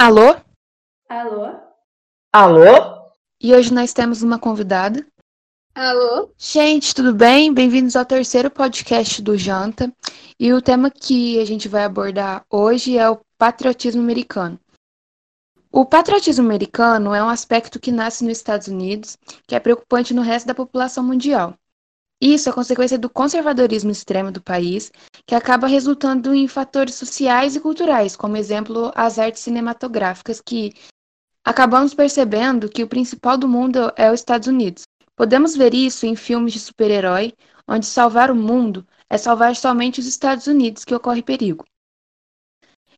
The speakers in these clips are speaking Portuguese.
Alô? Alô? Alô? E hoje nós temos uma convidada. Alô? Gente, tudo bem? Bem-vindos ao terceiro podcast do Janta. E o tema que a gente vai abordar hoje é o patriotismo americano. O patriotismo americano é um aspecto que nasce nos Estados Unidos, que é preocupante no resto da população mundial. Isso é consequência do conservadorismo extremo do país, que acaba resultando em fatores sociais e culturais, como exemplo as artes cinematográficas, que acabamos percebendo que o principal do mundo é os Estados Unidos. Podemos ver isso em filmes de super-herói, onde salvar o mundo é salvar somente os Estados Unidos que ocorre perigo.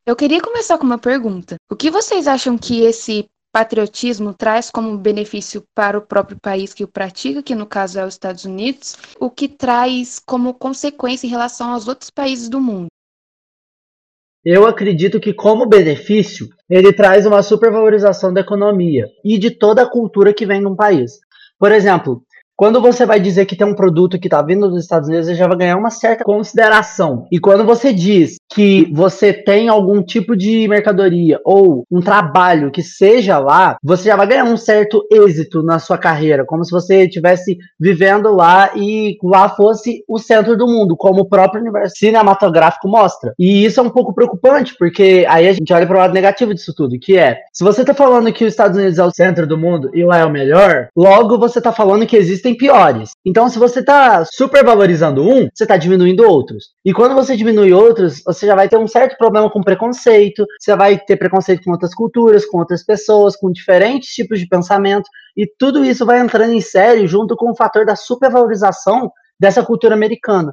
Eu queria começar com uma pergunta. O que vocês acham que esse patriotismo traz como benefício para o próprio país que o pratica, que no caso é os Estados Unidos, o que traz como consequência em relação aos outros países do mundo? Eu acredito que, como benefício, ele traz uma supervalorização da economia e de toda a cultura que vem num país. Por exemplo, quando você vai dizer que tem um produto que está vindo dos Estados Unidos, você já vai ganhar uma certa consideração. E quando você diz que você tem algum tipo de mercadoria ou um trabalho que seja lá, você já vai ganhar um certo êxito na sua carreira, como se você estivesse vivendo lá e lá fosse o centro do mundo, como o próprio universo cinematográfico mostra. E isso é um pouco preocupante, porque aí a gente olha para o lado negativo disso tudo, que é, se você está falando que os Estados Unidos é o centro do mundo e lá é o melhor, logo você está falando que existem existem piores. Então, se você está supervalorizando um, você está diminuindo outros. E quando você diminui outros, você já vai ter um certo problema com preconceito, você vai ter preconceito com outras culturas, com outras pessoas, com diferentes tipos de pensamento, e tudo isso vai entrando em série junto com o fator da supervalorização dessa cultura americana.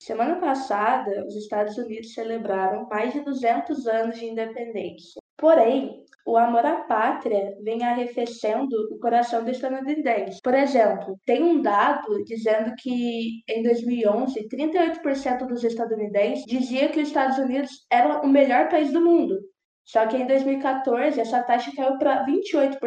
Semana passada, os Estados Unidos celebraram mais de 200 anos de independência. Porém, o amor à pátria vem arrefecendo o coração do estadunidense. Por exemplo, tem um dado dizendo que em 2011, 38% dos estadunidenses dizia que os Estados Unidos era o melhor país do mundo. Só que em 2014 essa taxa caiu para 28%.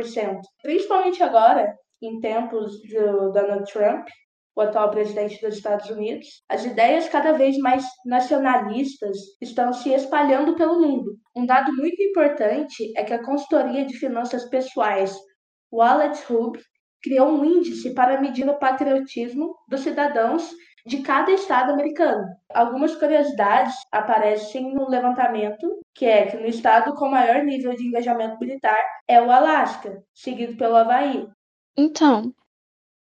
Principalmente agora, em tempos do Donald Trump, o atual presidente dos Estados Unidos, as ideias cada vez mais nacionalistas estão se espalhando pelo mundo. Um dado muito importante é que a consultoria de finanças pessoais Wallet Hub criou um índice para medir o patriotismo dos cidadãos de cada estado americano. Algumas curiosidades aparecem no levantamento, que é que no estado com maior nível de engajamento militar é o Alasca, seguido pelo Havaí. Então,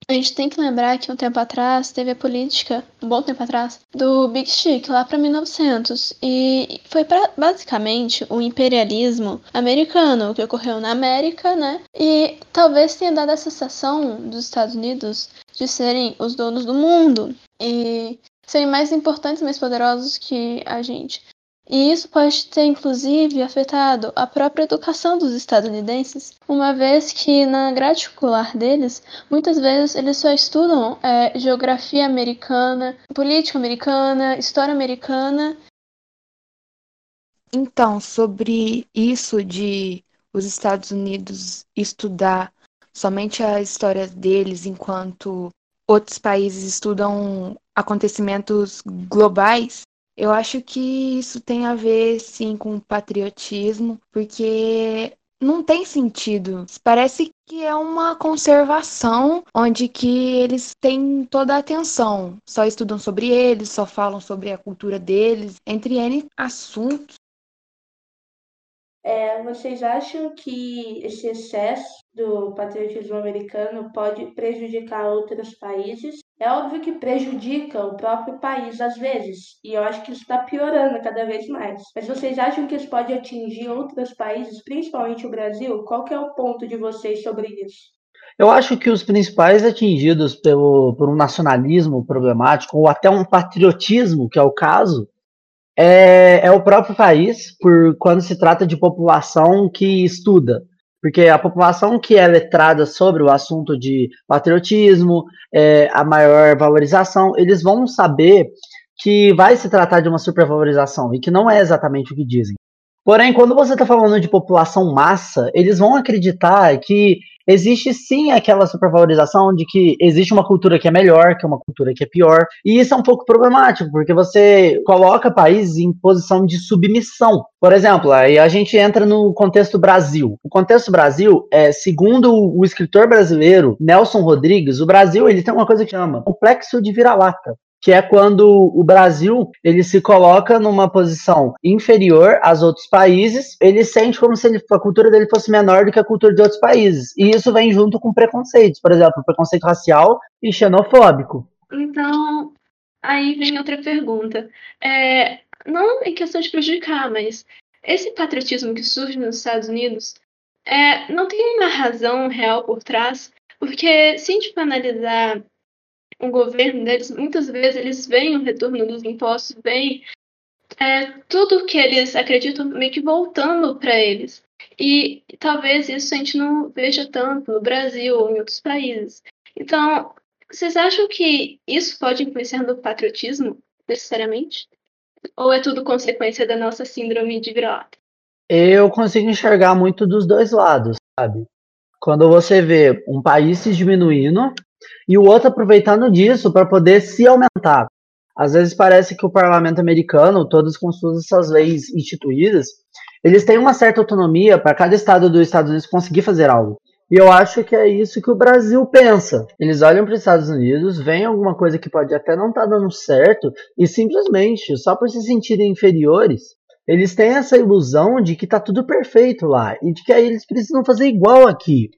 a gente tem que lembrar que um tempo atrás teve a política, um bom tempo atrás, do Big Stick, lá para 1900. E foi pra, basicamente o imperialismo americano que ocorreu na América, né? E talvez tenha dado a sensação dos Estados Unidos de serem os donos do mundo e serem mais importantes, mais poderosos que a gente. E isso pode ter, inclusive, afetado a própria educação dos estadunidenses, uma vez que na grade curricular deles, muitas vezes eles só estudam é, geografia americana, política americana, história americana. Então, sobre isso de os Estados Unidos estudar somente a história deles enquanto outros países estudam acontecimentos globais, eu acho que isso tem a ver, sim, com patriotismo, porque não tem sentido. Parece que é uma conservação onde que eles têm toda a atenção. Só estudam sobre eles, só falam sobre a cultura deles, entre N assuntos. É, vocês acham que esse excesso do patriotismo americano pode prejudicar outros países? É óbvio que prejudica o próprio país às vezes, e eu acho que isso está piorando cada vez mais. Mas vocês acham que isso pode atingir outros países, principalmente o Brasil? Qual que é o ponto de vocês sobre isso? Eu acho que os principais atingidos pelo, por um nacionalismo problemático, ou até um patriotismo, que é o caso, é, é o próprio país, por quando se trata de população que estuda. Porque a população que é letrada sobre o assunto de patriotismo, é, a maior valorização, eles vão saber que vai se tratar de uma supervalorização e que não é exatamente o que dizem. Porém, quando você está falando de população massa, eles vão acreditar que existe sim aquela supervalorização de que existe uma cultura que é melhor, que é uma cultura que é pior, e isso é um pouco problemático, porque você coloca países em posição de submissão. Por exemplo, aí a gente entra no contexto Brasil. O contexto Brasil é, segundo o escritor brasileiro Nelson Rodrigues, o Brasil ele tem uma coisa que chama complexo de vira-lata que é quando o Brasil ele se coloca numa posição inferior aos outros países, ele sente como se ele, a cultura dele fosse menor do que a cultura de outros países. E isso vem junto com preconceitos, por exemplo, preconceito racial e xenofóbico. Então, aí vem outra pergunta. É, não em questão de prejudicar, mas esse patriotismo que surge nos Estados Unidos é, não tem uma razão real por trás, porque se a gente for analisar o governo deles, muitas vezes eles veem o retorno dos impostos, veem é, tudo que eles acreditam meio que voltando para eles. E talvez isso a gente não veja tanto no Brasil ou em outros países. Então, vocês acham que isso pode influenciar no patriotismo, necessariamente? Ou é tudo consequência da nossa síndrome de vira-lata? Eu consigo enxergar muito dos dois lados, sabe? Quando você vê um país se diminuindo e o outro aproveitando disso para poder se aumentar. Às vezes parece que o parlamento americano, todas com suas essas leis instituídas, eles têm uma certa autonomia para cada estado dos Estados Unidos conseguir fazer algo. E eu acho que é isso que o Brasil pensa. Eles olham para os Estados Unidos, veem alguma coisa que pode até não estar tá dando certo, e simplesmente, só por se sentirem inferiores, eles têm essa ilusão de que está tudo perfeito lá, e de que aí eles precisam fazer igual aqui.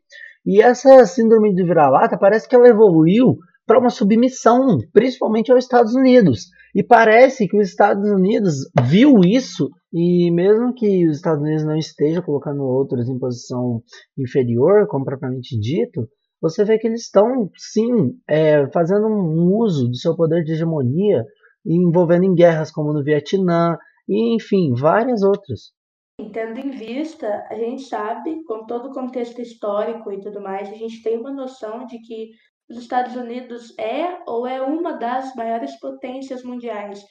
E essa síndrome de vira-lata parece que ela evoluiu para uma submissão, principalmente aos Estados Unidos. E parece que os Estados Unidos viu isso e mesmo que os Estados Unidos não esteja colocando outros em posição inferior, como propriamente dito, você vê que eles estão sim é, fazendo um uso do seu poder de hegemonia envolvendo em guerras como no Vietnã e enfim várias outras. Tendo em vista, a gente sabe, com todo o contexto histórico e tudo mais, a gente tem uma noção de que os Estados Unidos é ou é uma das maiores potências mundiais.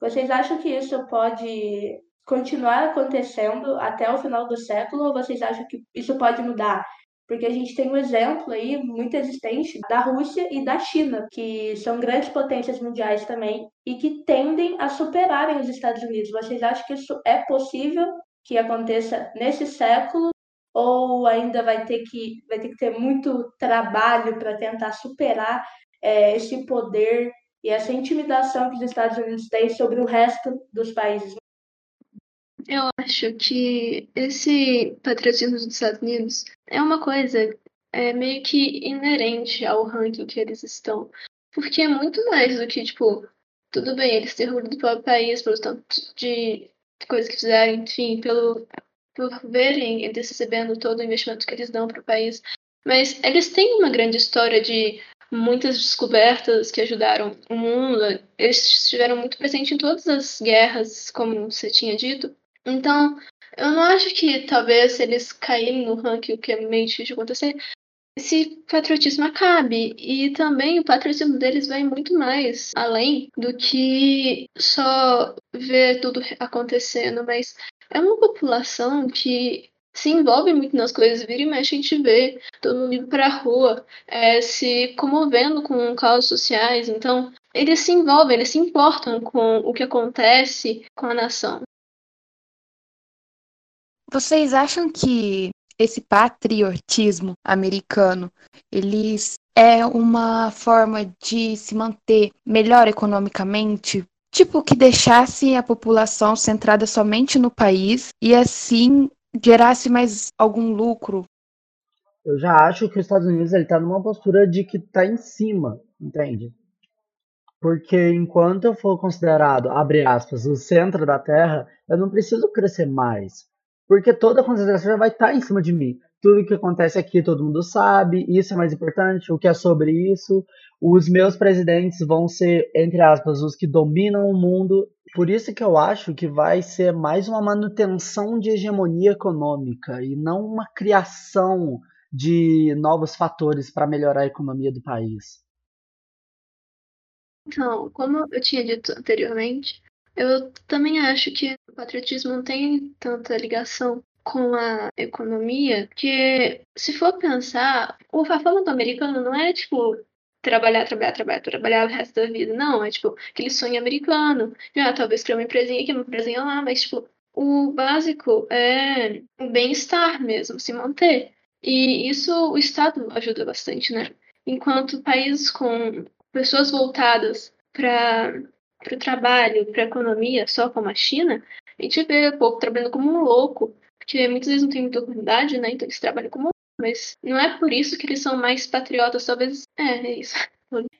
Vocês acham que isso pode continuar acontecendo até o final do século ou vocês acham que isso pode mudar? Porque a gente tem um exemplo aí muito existente da Rússia e da China, que são grandes potências mundiais também e que tendem a superarem os Estados Unidos. Vocês acham que isso é possível que aconteça nesse século ou ainda vai ter que, vai ter, que ter muito trabalho para tentar superar é, esse poder e essa intimidação que os Estados Unidos têm sobre o resto dos países? Eu acho que esse patrocínio dos Estados Unidos é uma coisa é, meio que inerente ao ranking que eles estão. Porque é muito mais do que, tipo, tudo bem, eles têm orgulho do próprio país, pelo tanto de coisas que fizeram, enfim, pelo por verem eles recebendo todo o investimento que eles dão para o país. Mas eles têm uma grande história de muitas descobertas que ajudaram o mundo. Eles estiveram muito presentes em todas as guerras, como você tinha dito. Então, eu não acho que talvez eles caírem no ranking, o que é meio difícil de acontecer, esse patriotismo acabe. E também o patriotismo deles vai muito mais além do que só ver tudo acontecendo, mas é uma população que se envolve muito nas coisas, vira e mexe a gente vê todo mundo indo pra rua, é, se comovendo com causas sociais, então eles se envolvem, eles se importam com o que acontece com a nação. Vocês acham que esse patriotismo americano, eles é uma forma de se manter melhor economicamente, tipo que deixasse a população centrada somente no país e assim gerasse mais algum lucro. Eu já acho que os Estados Unidos ele tá numa postura de que está em cima, entende? Porque enquanto eu for considerado, abre aspas, o centro da Terra, eu não preciso crescer mais porque toda a consideração já vai estar tá em cima de mim. Tudo que acontece aqui todo mundo sabe, isso é mais importante, o que é sobre isso. Os meus presidentes vão ser, entre aspas, os que dominam o mundo. Por isso que eu acho que vai ser mais uma manutenção de hegemonia econômica e não uma criação de novos fatores para melhorar a economia do país. Então, como eu tinha dito anteriormente, eu também acho que o patriotismo não tem tanta ligação com a economia, que se for pensar, o forma do americano não é tipo trabalhar, trabalhar, trabalhar, trabalhar o resto da vida. Não, é tipo aquele sonho americano. Ah, talvez criar uma empresinha aqui, uma empresinha lá, mas tipo, o básico é o bem-estar mesmo, se manter. E isso o Estado ajuda bastante, né? Enquanto países com pessoas voltadas para o trabalho, para a economia, só como a China, a gente vê o povo trabalhando como um louco, porque muitas vezes não tem muita oportunidade, né? Então eles trabalham como mas não é por isso que eles são mais patriotas, talvez. É, é isso.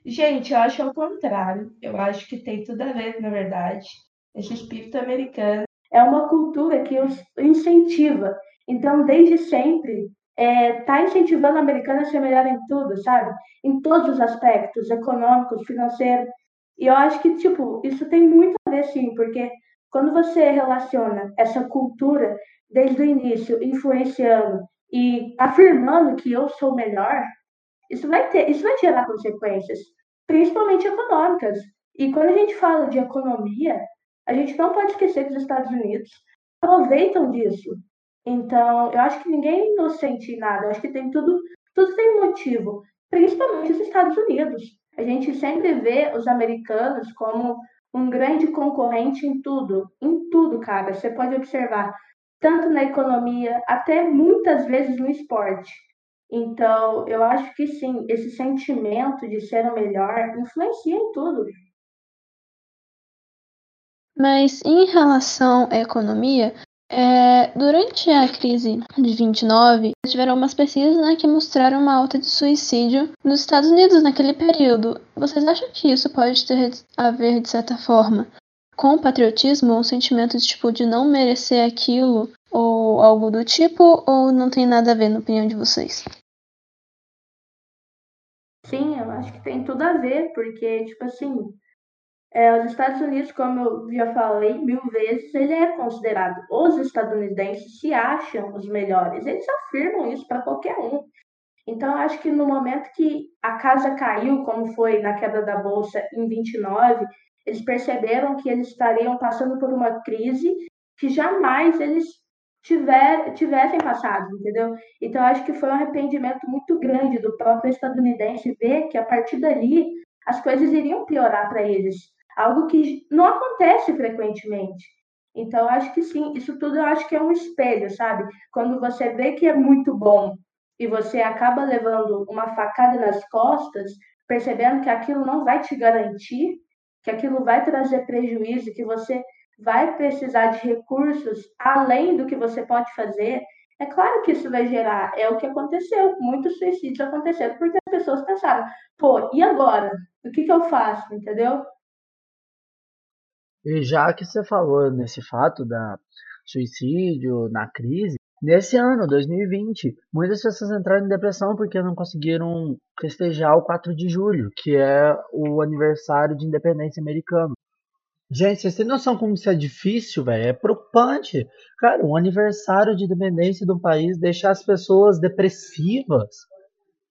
Gente, eu acho ao contrário. Eu acho que tem tudo a ver, na verdade. Esse espírito americano é uma cultura que os incentiva. Então, desde sempre, é, tá incentivando a americana a ser melhor em tudo, sabe? Em todos os aspectos, econômicos, financeiros. E eu acho que, tipo, isso tem muito a ver, sim, porque quando você relaciona essa cultura desde o início, influenciando e afirmando que eu sou melhor, isso vai ter, isso vai gerar consequências, principalmente econômicas. E quando a gente fala de economia, a gente não pode esquecer que os Estados Unidos aproveitam disso. Então, eu acho que ninguém inocente em nada. Eu acho que tem tudo, tudo tem motivo, principalmente os Estados Unidos. A gente sempre vê os americanos como um grande concorrente em tudo, em tudo, cara. Você pode observar tanto na economia, até muitas vezes no esporte. Então, eu acho que sim, esse sentimento de ser o melhor influencia em tudo. Mas em relação à economia, é, durante a crise de 29, tiveram umas pesquisas né, que mostraram uma alta de suicídio nos Estados Unidos naquele período. Vocês acham que isso pode ter a ver, de certa forma, com patriotismo, um sentimento de tipo de não merecer aquilo ou algo do tipo, ou não tem nada a ver na opinião de vocês? Sim, eu acho que tem tudo a ver, porque, tipo assim, é, os Estados Unidos, como eu já falei mil vezes, ele é considerado. Os estadunidenses se acham os melhores, eles afirmam isso para qualquer um. Então, eu acho que no momento que a casa caiu, como foi na queda da Bolsa em 29, eles perceberam que eles estariam passando por uma crise que jamais eles tiver, tivessem passado, entendeu? Então, acho que foi um arrependimento muito grande do próprio estadunidense ver que a partir dali as coisas iriam piorar para eles, algo que não acontece frequentemente. Então, acho que sim, isso tudo eu acho que é um espelho, sabe? Quando você vê que é muito bom e você acaba levando uma facada nas costas, percebendo que aquilo não vai te garantir que aquilo vai trazer prejuízo, que você vai precisar de recursos além do que você pode fazer, é claro que isso vai gerar, é o que aconteceu, muitos suicídios aconteceram, porque as pessoas pensaram, pô, e agora? O que, que eu faço, entendeu? E já que você falou nesse fato da suicídio na crise, nesse ano, 2020, muitas pessoas entraram em depressão porque não conseguiram festejar o 4 de julho, que é o aniversário de independência americano. Gente, vocês têm noção como isso é difícil, velho? É preocupante. Cara, um aniversário de independência do país deixa as pessoas depressivas.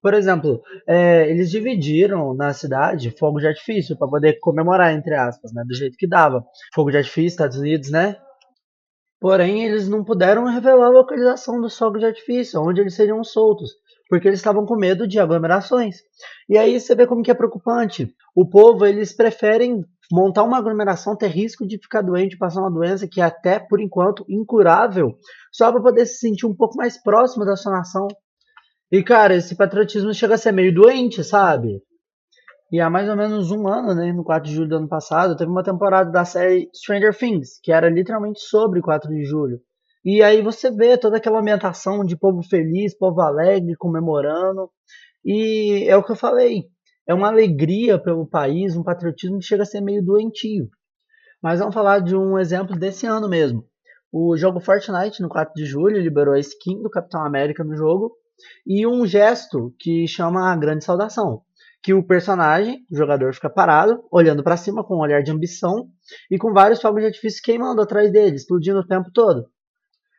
Por exemplo, é, eles dividiram na cidade fogo de artifício para poder comemorar, entre aspas, né? Do jeito que dava. Fogo de artifício, Estados Unidos, né? Porém, eles não puderam revelar a localização dos fogos de artifício, onde eles seriam soltos porque eles estavam com medo de aglomerações. E aí você vê como que é preocupante. O povo, eles preferem montar uma aglomeração, ter risco de ficar doente, passar uma doença que é até, por enquanto, incurável, só para poder se sentir um pouco mais próximo da sua nação. E, cara, esse patriotismo chega a ser meio doente, sabe? E há mais ou menos um ano, né, no 4 de julho do ano passado, teve uma temporada da série Stranger Things, que era literalmente sobre 4 de julho. E aí você vê toda aquela ambientação de povo feliz, povo alegre, comemorando. E é o que eu falei. É uma alegria pelo país, um patriotismo que chega a ser meio doentio. Mas vamos falar de um exemplo desse ano mesmo. O jogo Fortnite, no 4 de julho, liberou a skin do Capitão América no jogo e um gesto que chama a grande saudação, que o personagem, o jogador fica parado, olhando para cima com um olhar de ambição e com vários fogos de artifício queimando atrás dele, explodindo o tempo todo.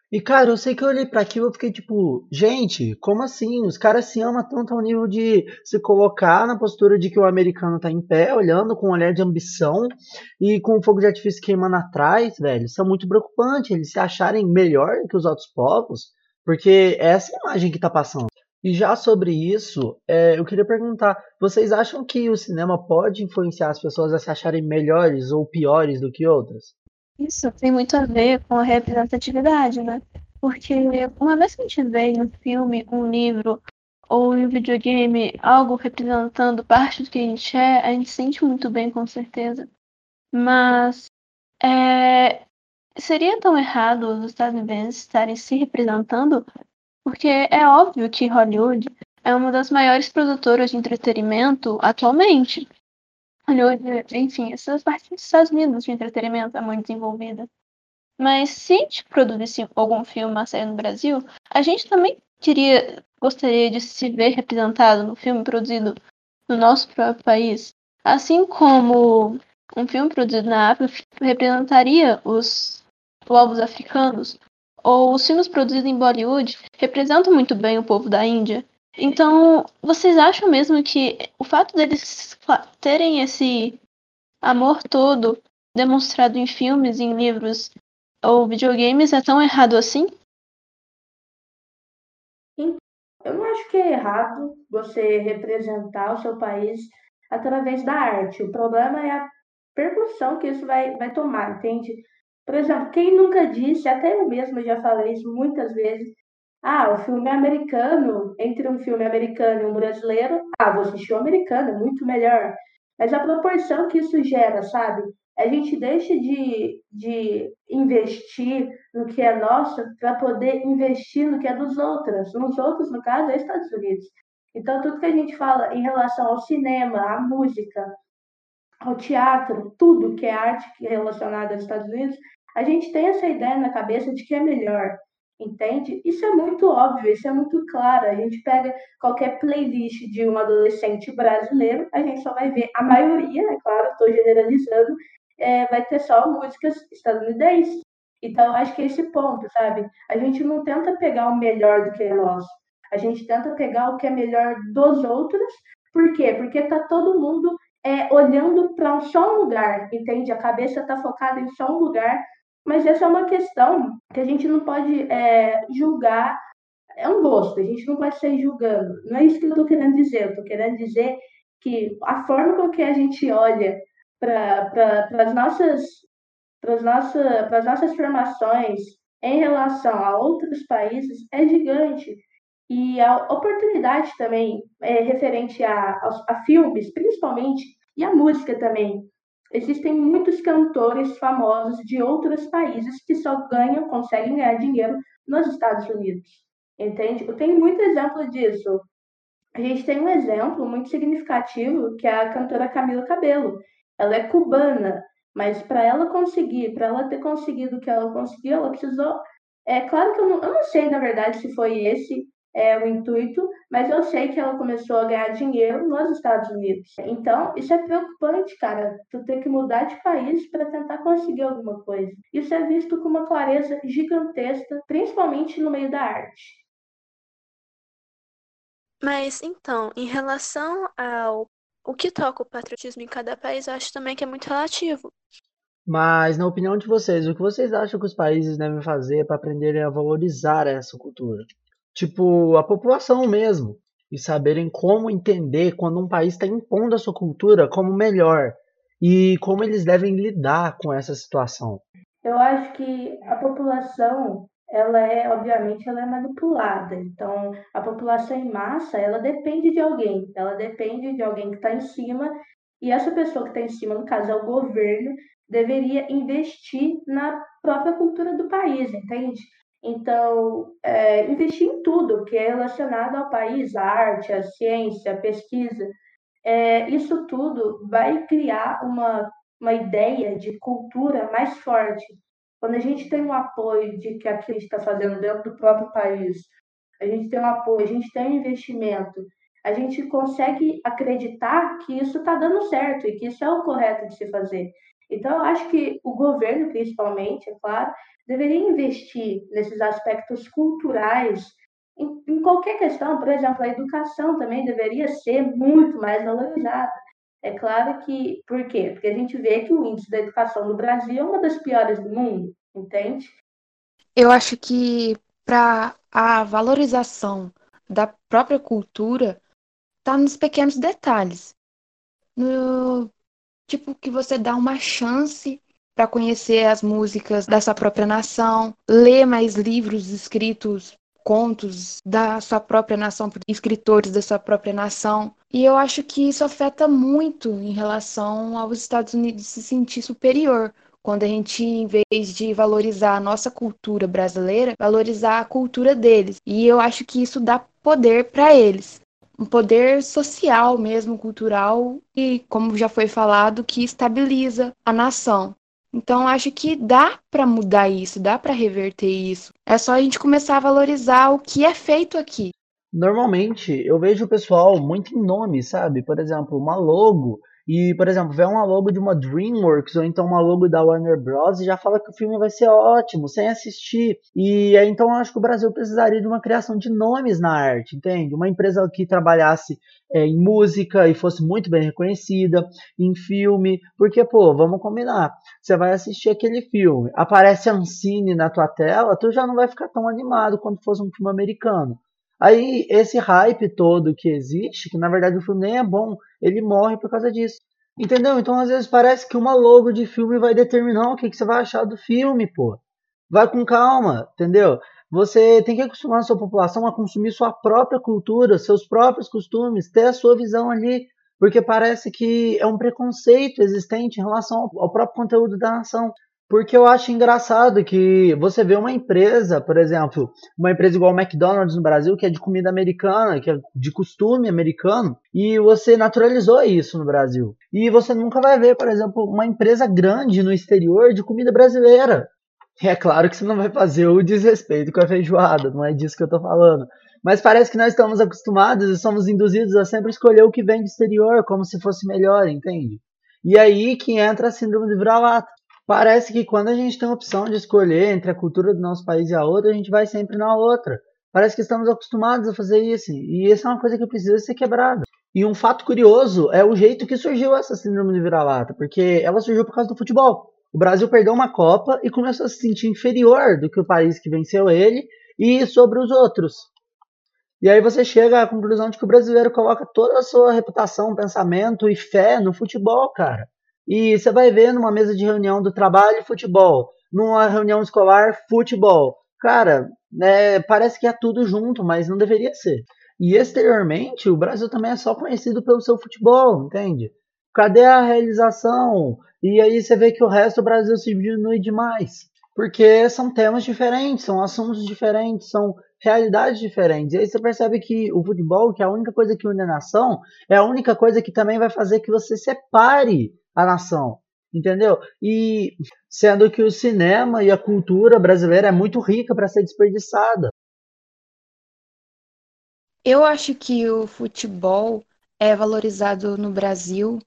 E, cara, eu sei que eu olhei para aquilo e fiquei tipo, gente, como assim? Os caras se amam tanto ao nível de se colocar na postura de que o americano tá em pé, olhando com um olhar de ambição e com o fogo de artifício queimando atrás, velho. Isso é muito preocupante, eles se acharem melhor que os outros povos, porque é essa imagem que tá passando. E já sobre isso, é, eu queria perguntar: vocês acham que o cinema pode influenciar as pessoas a se acharem melhores ou piores do que outras? Isso tem muito a ver com a representatividade, né? Porque uma vez que a gente vê em um filme, um livro ou em um videogame algo representando parte do que a gente é, a gente sente muito bem, com certeza. Mas é, seria tão errado os estadunidenses estarem se representando? Porque é óbvio que Hollywood é uma das maiores produtoras de entretenimento atualmente. Hollywood, enfim, essas partes dos Estados Unidos de entretenimento é muito desenvolvida. Mas se a gente produzisse algum filme, uma série no Brasil, a gente também queria, gostaria de se ver representado no filme produzido no nosso próprio país. Assim como um filme produzido na África representaria os povos africanos, ou os filmes produzidos em Bollywood representam muito bem o povo da Índia. Então, vocês acham mesmo que o fato deles terem esse amor todo demonstrado em filmes, em livros ou videogames é tão errado assim? Eu não acho que é errado você representar o seu país através da arte. O problema é a percussão que isso vai, vai tomar, entende? Por exemplo, quem nunca disse, até eu mesma já falei isso muitas vezes, ah, o filme é americano, entre um filme americano e um brasileiro, ah, vou assistir o americano, é muito melhor. Mas a proporção que isso gera, sabe? A gente deixa de, de investir no que é nosso para poder investir no que é dos outros. Nos outros, no caso, é Estados Unidos. Então, tudo que a gente fala em relação ao cinema, à música, ao teatro, tudo que é arte relacionada aos Estados Unidos, a gente tem essa ideia na cabeça de que é melhor. Entende? Isso é muito óbvio, isso é muito claro. A gente pega qualquer playlist de um adolescente brasileiro, a gente só vai ver, a maioria, é claro, estou generalizando, é, vai ter só músicas estadunidenses. Então, acho que é esse ponto, sabe? A gente não tenta pegar o melhor do que é nosso. A gente tenta pegar o que é melhor dos outros. Por quê? Porque tá todo mundo é, olhando para só um lugar, entende? A cabeça está focada em só um lugar mas essa é uma questão que a gente não pode é, julgar. É um gosto, a gente não pode sair julgando. Não é isso que eu estou querendo dizer. Eu estou querendo dizer que a forma com que a gente olha para pra, as nossas, nossa, nossas formações em relação a outros países é gigante. E a oportunidade também é referente a, a, a filmes, principalmente, e a música também existem muitos cantores famosos de outros países que só ganham, conseguem ganhar dinheiro nos Estados Unidos. Entende? Eu tenho muito exemplo disso. A gente tem um exemplo muito significativo que é a cantora Camila Cabello. Ela é cubana, mas para ela conseguir, para ela ter conseguido o que ela conseguiu, ela precisou. É claro que eu não, eu não sei, na verdade, se foi esse é, o intuito, mas eu sei que ela começou a ganhar dinheiro nos Estados Unidos. Então, isso é preocupante, cara. Tu ter que mudar de país para tentar conseguir alguma coisa. Isso é visto com uma clareza gigantesca, principalmente no meio da arte. Mas então, em relação ao o que toca o patriotismo em cada país, eu acho também que é muito relativo. Mas, na opinião de vocês, o que vocês acham que os países devem fazer para aprenderem a valorizar essa cultura? Tipo, a população mesmo, e saberem como entender quando um país está impondo a sua cultura como melhor e como eles devem lidar com essa situação. Eu acho que a população, ela é, obviamente, ela é manipulada. Então, a população em massa, ela depende de alguém. Ela depende de alguém que está em cima. E essa pessoa que está em cima, no caso é o governo, deveria investir na própria cultura do país, entende? Então, é, investir em tudo que é relacionado ao país, a arte, a ciência, a pesquisa, é, isso tudo vai criar uma, uma ideia de cultura mais forte. Quando a gente tem um apoio de que aquilo está fazendo dentro do próprio país, a gente tem um apoio, a gente tem um investimento, a gente consegue acreditar que isso está dando certo e que isso é o correto de se fazer. Então, eu acho que o governo, principalmente, é claro, deveria investir nesses aspectos culturais em, em qualquer questão. Por exemplo, a educação também deveria ser muito mais valorizada. É claro que. Por quê? Porque a gente vê que o índice da educação no Brasil é uma das piores do mundo, entende? Eu acho que para a valorização da própria cultura está nos pequenos detalhes. No tipo que você dá uma chance para conhecer as músicas da sua própria nação, ler mais livros escritos, contos da sua própria nação escritores da sua própria nação. E eu acho que isso afeta muito em relação aos Estados Unidos se sentir superior, quando a gente, em vez de valorizar a nossa cultura brasileira, valorizar a cultura deles. E eu acho que isso dá poder para eles. Um poder social mesmo, cultural, e, como já foi falado, que estabiliza a nação. Então, acho que dá para mudar isso, dá para reverter isso. É só a gente começar a valorizar o que é feito aqui. Normalmente, eu vejo o pessoal muito em nome, sabe? Por exemplo, uma logo e, por exemplo, vê uma logo de uma DreamWorks ou então uma logo da Warner Bros. e já fala que o filme vai ser ótimo, sem assistir. E então eu acho que o Brasil precisaria de uma criação de nomes na arte, entende? Uma empresa que trabalhasse é, em música e fosse muito bem reconhecida, em filme, porque, pô, vamos combinar. Você vai assistir aquele filme, aparece Ancine na tua tela, tu já não vai ficar tão animado quando fosse um filme americano. Aí esse hype todo que existe, que na verdade o filme nem é bom, ele morre por causa disso. Entendeu? Então às vezes parece que uma logo de filme vai determinar o que, que você vai achar do filme, pô. Vai com calma, entendeu? Você tem que acostumar a sua população a consumir sua própria cultura, seus próprios costumes, ter a sua visão ali, porque parece que é um preconceito existente em relação ao próprio conteúdo da nação. Porque eu acho engraçado que você vê uma empresa, por exemplo, uma empresa igual o McDonald's no Brasil, que é de comida americana, que é de costume americano, e você naturalizou isso no Brasil. E você nunca vai ver, por exemplo, uma empresa grande no exterior de comida brasileira. E é claro que você não vai fazer o desrespeito com a feijoada, não é disso que eu tô falando. Mas parece que nós estamos acostumados e somos induzidos a sempre escolher o que vem do exterior, como se fosse melhor, entende? E aí que entra a síndrome de vira-lata Parece que quando a gente tem a opção de escolher entre a cultura do nosso país e a outra, a gente vai sempre na outra. Parece que estamos acostumados a fazer isso. E isso é uma coisa que precisa ser quebrada. E um fato curioso é o jeito que surgiu essa síndrome de vira-lata, porque ela surgiu por causa do futebol. O Brasil perdeu uma Copa e começou a se sentir inferior do que o país que venceu ele e sobre os outros. E aí você chega à conclusão de que o brasileiro coloca toda a sua reputação, pensamento e fé no futebol, cara. E você vai ver numa mesa de reunião do trabalho futebol, numa reunião escolar futebol. Cara, é, parece que é tudo junto, mas não deveria ser. E exteriormente, o Brasil também é só conhecido pelo seu futebol, entende? Cadê a realização? E aí você vê que o resto do Brasil se diminui demais. Porque são temas diferentes, são assuntos diferentes, são realidades diferentes. E aí você percebe que o futebol, que é a única coisa que une a nação, é a única coisa que também vai fazer que você separe a nação, entendeu? E sendo que o cinema e a cultura brasileira é muito rica para ser desperdiçada. Eu acho que o futebol é valorizado no Brasil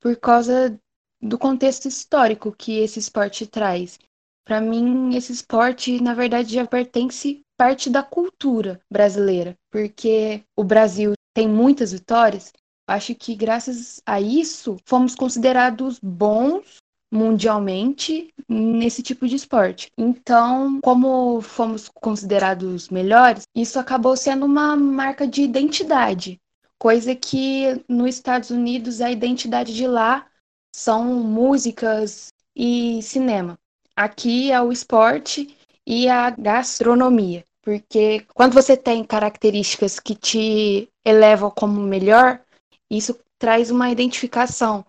por causa do contexto histórico que esse esporte traz. Para mim, esse esporte, na verdade, já pertence parte da cultura brasileira, porque o Brasil tem muitas vitórias Acho que graças a isso fomos considerados bons mundialmente nesse tipo de esporte. Então, como fomos considerados melhores, isso acabou sendo uma marca de identidade, coisa que nos Estados Unidos a identidade de lá são músicas e cinema. Aqui é o esporte e a gastronomia, porque quando você tem características que te elevam como melhor, isso traz uma identificação.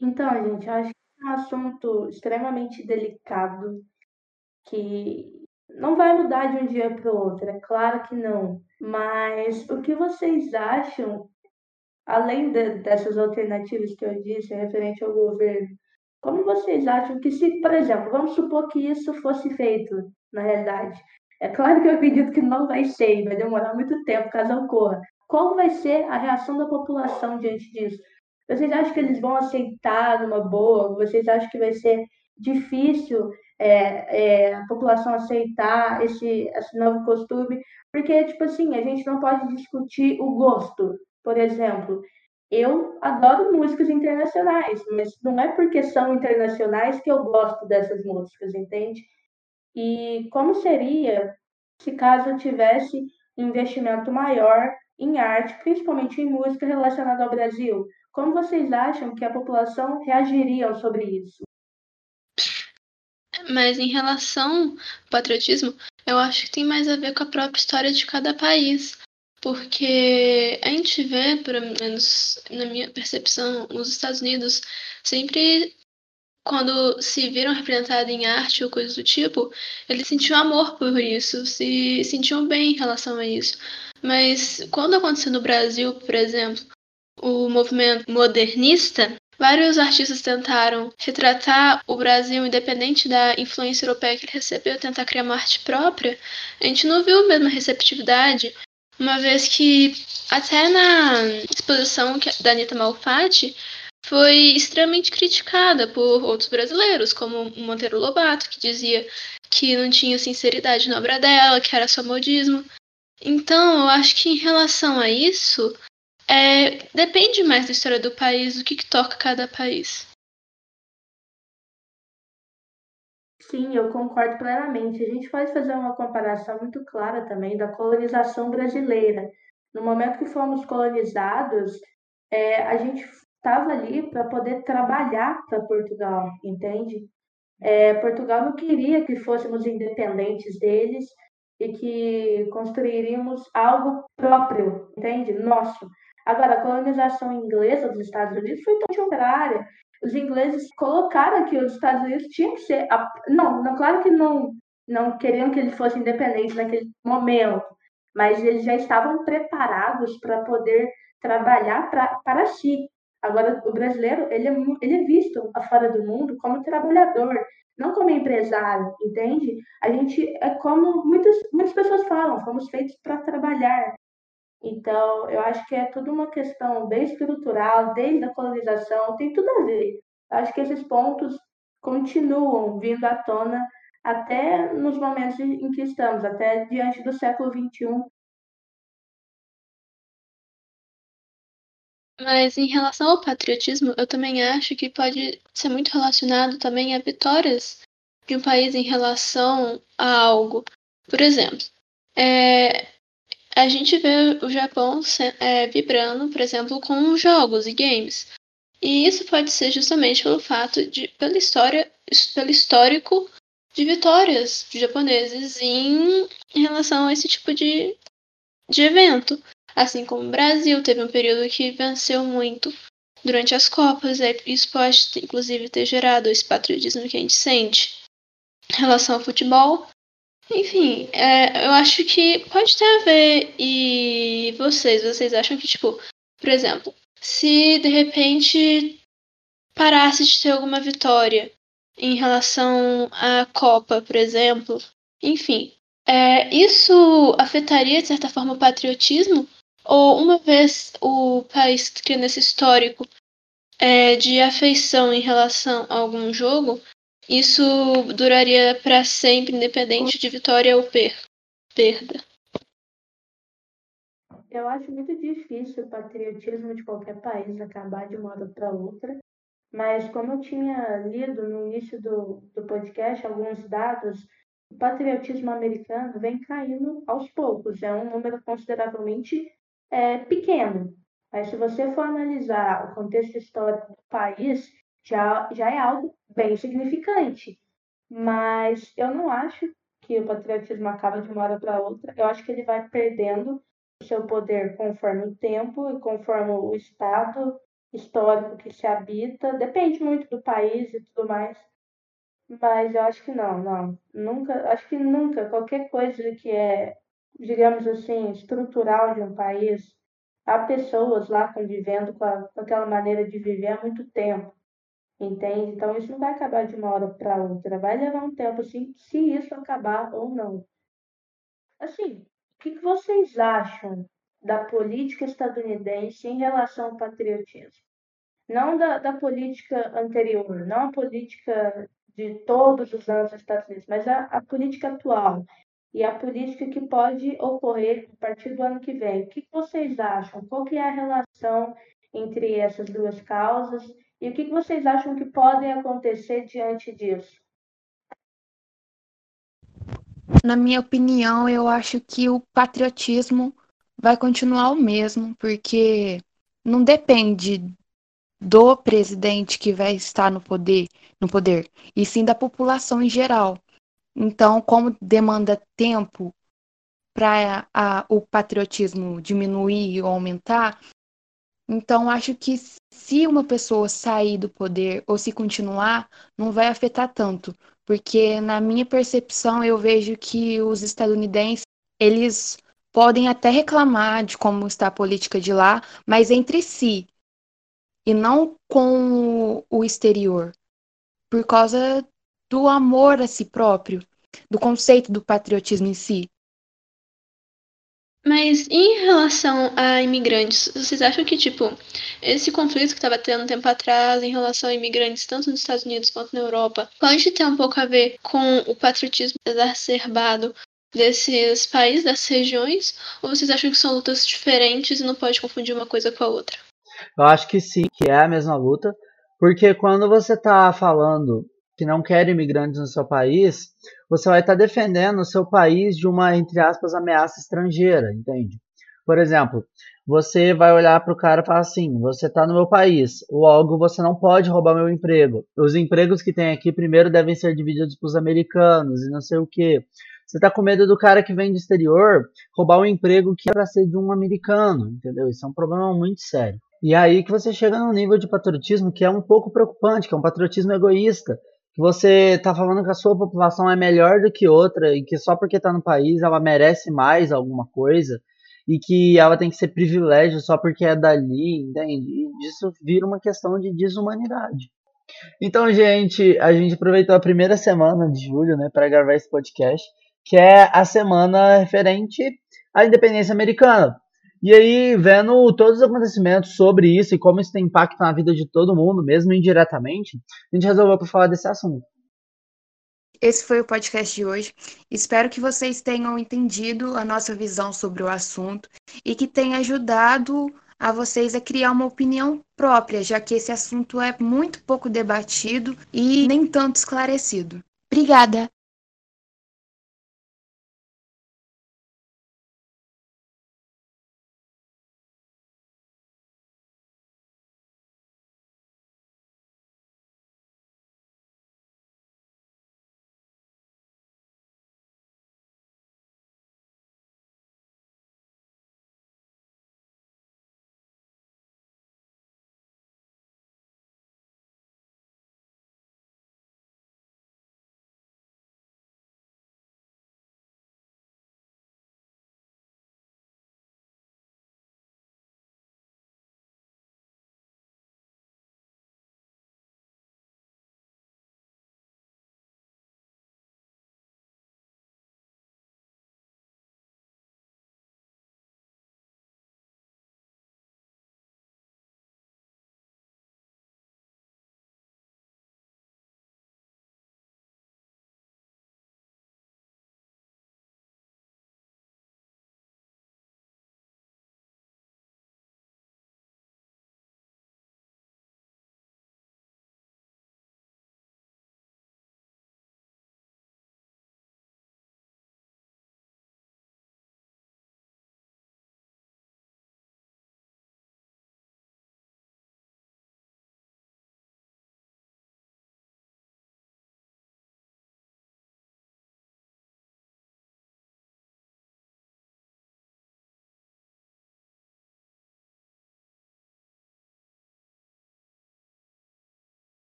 Então, gente, acho que é um assunto extremamente delicado que não vai mudar de um dia para o outro, é claro que não. Mas o que vocês acham, além de, dessas alternativas que eu disse referente ao governo, como vocês acham que se, por exemplo, vamos supor que isso fosse feito na realidade, é claro que eu acredito que não vai ser, vai demorar muito tempo caso ocorra. qual vai ser a reação da população diante disso? Vocês acham que eles vão aceitar numa boa? Vocês acham que vai ser difícil é, é, a população aceitar esse, esse novo costume? Porque, tipo assim, a gente não pode discutir o gosto. Por exemplo, eu adoro músicas internacionais, mas não é porque são internacionais que eu gosto dessas músicas, entende? E como seria se caso tivesse um investimento maior em arte, principalmente em música relacionada ao Brasil? Como vocês acham que a população reagiria sobre isso? Mas em relação ao patriotismo, eu acho que tem mais a ver com a própria história de cada país. Porque a gente vê, pelo menos na minha percepção, nos Estados Unidos, sempre quando se viram representados em arte ou coisas do tipo, eles sentiam amor por isso, se sentiam bem em relação a isso. Mas quando aconteceu no Brasil, por exemplo, o movimento modernista, vários artistas tentaram retratar o Brasil independente da influência europeia que ele recebeu, tentar criar uma arte própria. A gente não viu a mesma receptividade uma vez que até na exposição da Anitta Malfatti foi extremamente criticada por outros brasileiros, como Monteiro Lobato, que dizia que não tinha sinceridade na obra dela, que era só modismo. Então, eu acho que em relação a isso, é, depende mais da história do país, do que, que toca cada país. Sim, eu concordo plenamente. A gente pode fazer uma comparação muito clara também da colonização brasileira. No momento que fomos colonizados, é, a gente estava ali para poder trabalhar para Portugal, entende? É, Portugal não queria que fôssemos independentes deles e que construiríamos algo próprio, entende? Nosso. Agora, a colonização inglesa dos Estados Unidos foi tão contrária os ingleses colocaram que os Estados Unidos tinham que ser. Não, não, claro que não, não queriam que ele fosse independente naquele momento, mas eles já estavam preparados para poder trabalhar pra, para si. Agora, o brasileiro, ele é, ele é visto fora do mundo como trabalhador, não como empresário, entende? A gente é como muitas, muitas pessoas falam, fomos feitos para trabalhar. Então, eu acho que é tudo uma questão bem estrutural, desde a colonização, tem tudo a ver. Eu acho que esses pontos continuam vindo à tona até nos momentos em que estamos, até diante do século XXI. Mas em relação ao patriotismo, eu também acho que pode ser muito relacionado também a vitórias de um país em relação a algo. Por exemplo, é, a gente vê o Japão é, vibrando, por exemplo, com jogos e games. E isso pode ser justamente pelo fato de, pela história, pelo histórico de vitórias de japoneses em, em relação a esse tipo de, de evento. Assim como o Brasil teve um período que venceu muito durante as Copas, isso pode, inclusive, ter gerado esse patriotismo que a gente sente em relação ao futebol. Enfim, é, eu acho que pode ter a ver. E vocês, vocês acham que, tipo, por exemplo, se de repente parasse de ter alguma vitória em relação à Copa, por exemplo, enfim, é, isso afetaria de certa forma o patriotismo? Ou uma vez o país criando esse histórico é, de afeição em relação a algum jogo, isso duraria para sempre, independente de vitória ou per perda. Eu acho muito difícil o patriotismo de qualquer país acabar de uma hora para outra, mas como eu tinha lido no início do, do podcast alguns dados, o patriotismo americano vem caindo aos poucos, é um número consideravelmente é, pequeno. Mas se você for analisar o contexto histórico do país, já, já é algo bem significante. Mas eu não acho que o patriotismo acaba de uma hora para outra. Eu acho que ele vai perdendo o seu poder conforme o tempo e conforme o estado histórico que se habita. Depende muito do país e tudo mais. Mas eu acho que não, não. Nunca, acho que nunca qualquer coisa que é, digamos assim, estrutural de um país, há pessoas lá convivendo com, a, com aquela maneira de viver há muito tempo. Entende? Então isso não vai acabar de uma hora para outra. Vai levar um tempo assim, se isso acabar ou não. Assim, o que, que vocês acham da política estadunidense em relação ao patriotismo. Não da, da política anterior, não a política de todos os anos dos Estados Unidos, mas a, a política atual e a política que pode ocorrer a partir do ano que vem. O que vocês acham? Qual que é a relação entre essas duas causas e o que vocês acham que podem acontecer diante disso? Na minha opinião, eu acho que o patriotismo vai continuar o mesmo, porque não depende do presidente que vai estar no poder, no poder, e sim da população em geral. Então, como demanda tempo para o patriotismo diminuir ou aumentar, então acho que se uma pessoa sair do poder ou se continuar, não vai afetar tanto, porque na minha percepção eu vejo que os estadunidenses, eles podem até reclamar de como está a política de lá, mas entre si, e não com o exterior, por causa do amor a si próprio, do conceito do patriotismo em si. Mas em relação a imigrantes, vocês acham que, tipo, esse conflito que estava tendo um tempo atrás em relação a imigrantes, tanto nos Estados Unidos quanto na Europa, pode ter um pouco a ver com o patriotismo exacerbado desses países, dessas regiões? Ou vocês acham que são lutas diferentes e não pode confundir uma coisa com a outra? Eu acho que sim, que é a mesma luta, porque quando você está falando que não quer imigrantes no seu país, você vai estar defendendo o seu país de uma, entre aspas, ameaça estrangeira, entende? Por exemplo, você vai olhar para o cara e falar assim: você está no meu país, logo você não pode roubar meu emprego. Os empregos que tem aqui primeiro devem ser divididos para os americanos e não sei o que. Você está com medo do cara que vem do exterior roubar um emprego que é para ser de um americano, entendeu? Isso é um problema muito sério. E é aí que você chega num nível de patriotismo que é um pouco preocupante, que é um patriotismo egoísta, que você está falando que a sua população é melhor do que outra e que só porque está no país ela merece mais alguma coisa e que ela tem que ser privilégio só porque é dali, entende? E isso vira uma questão de desumanidade. Então, gente, a gente aproveitou a primeira semana de julho, né, para gravar esse podcast, que é a semana referente à independência americana. E aí, vendo todos os acontecimentos sobre isso e como isso tem impacto na vida de todo mundo, mesmo indiretamente, a gente resolveu falar desse assunto. Esse foi o podcast de hoje. Espero que vocês tenham entendido a nossa visão sobre o assunto e que tenha ajudado a vocês a criar uma opinião própria, já que esse assunto é muito pouco debatido e nem tanto esclarecido. Obrigada!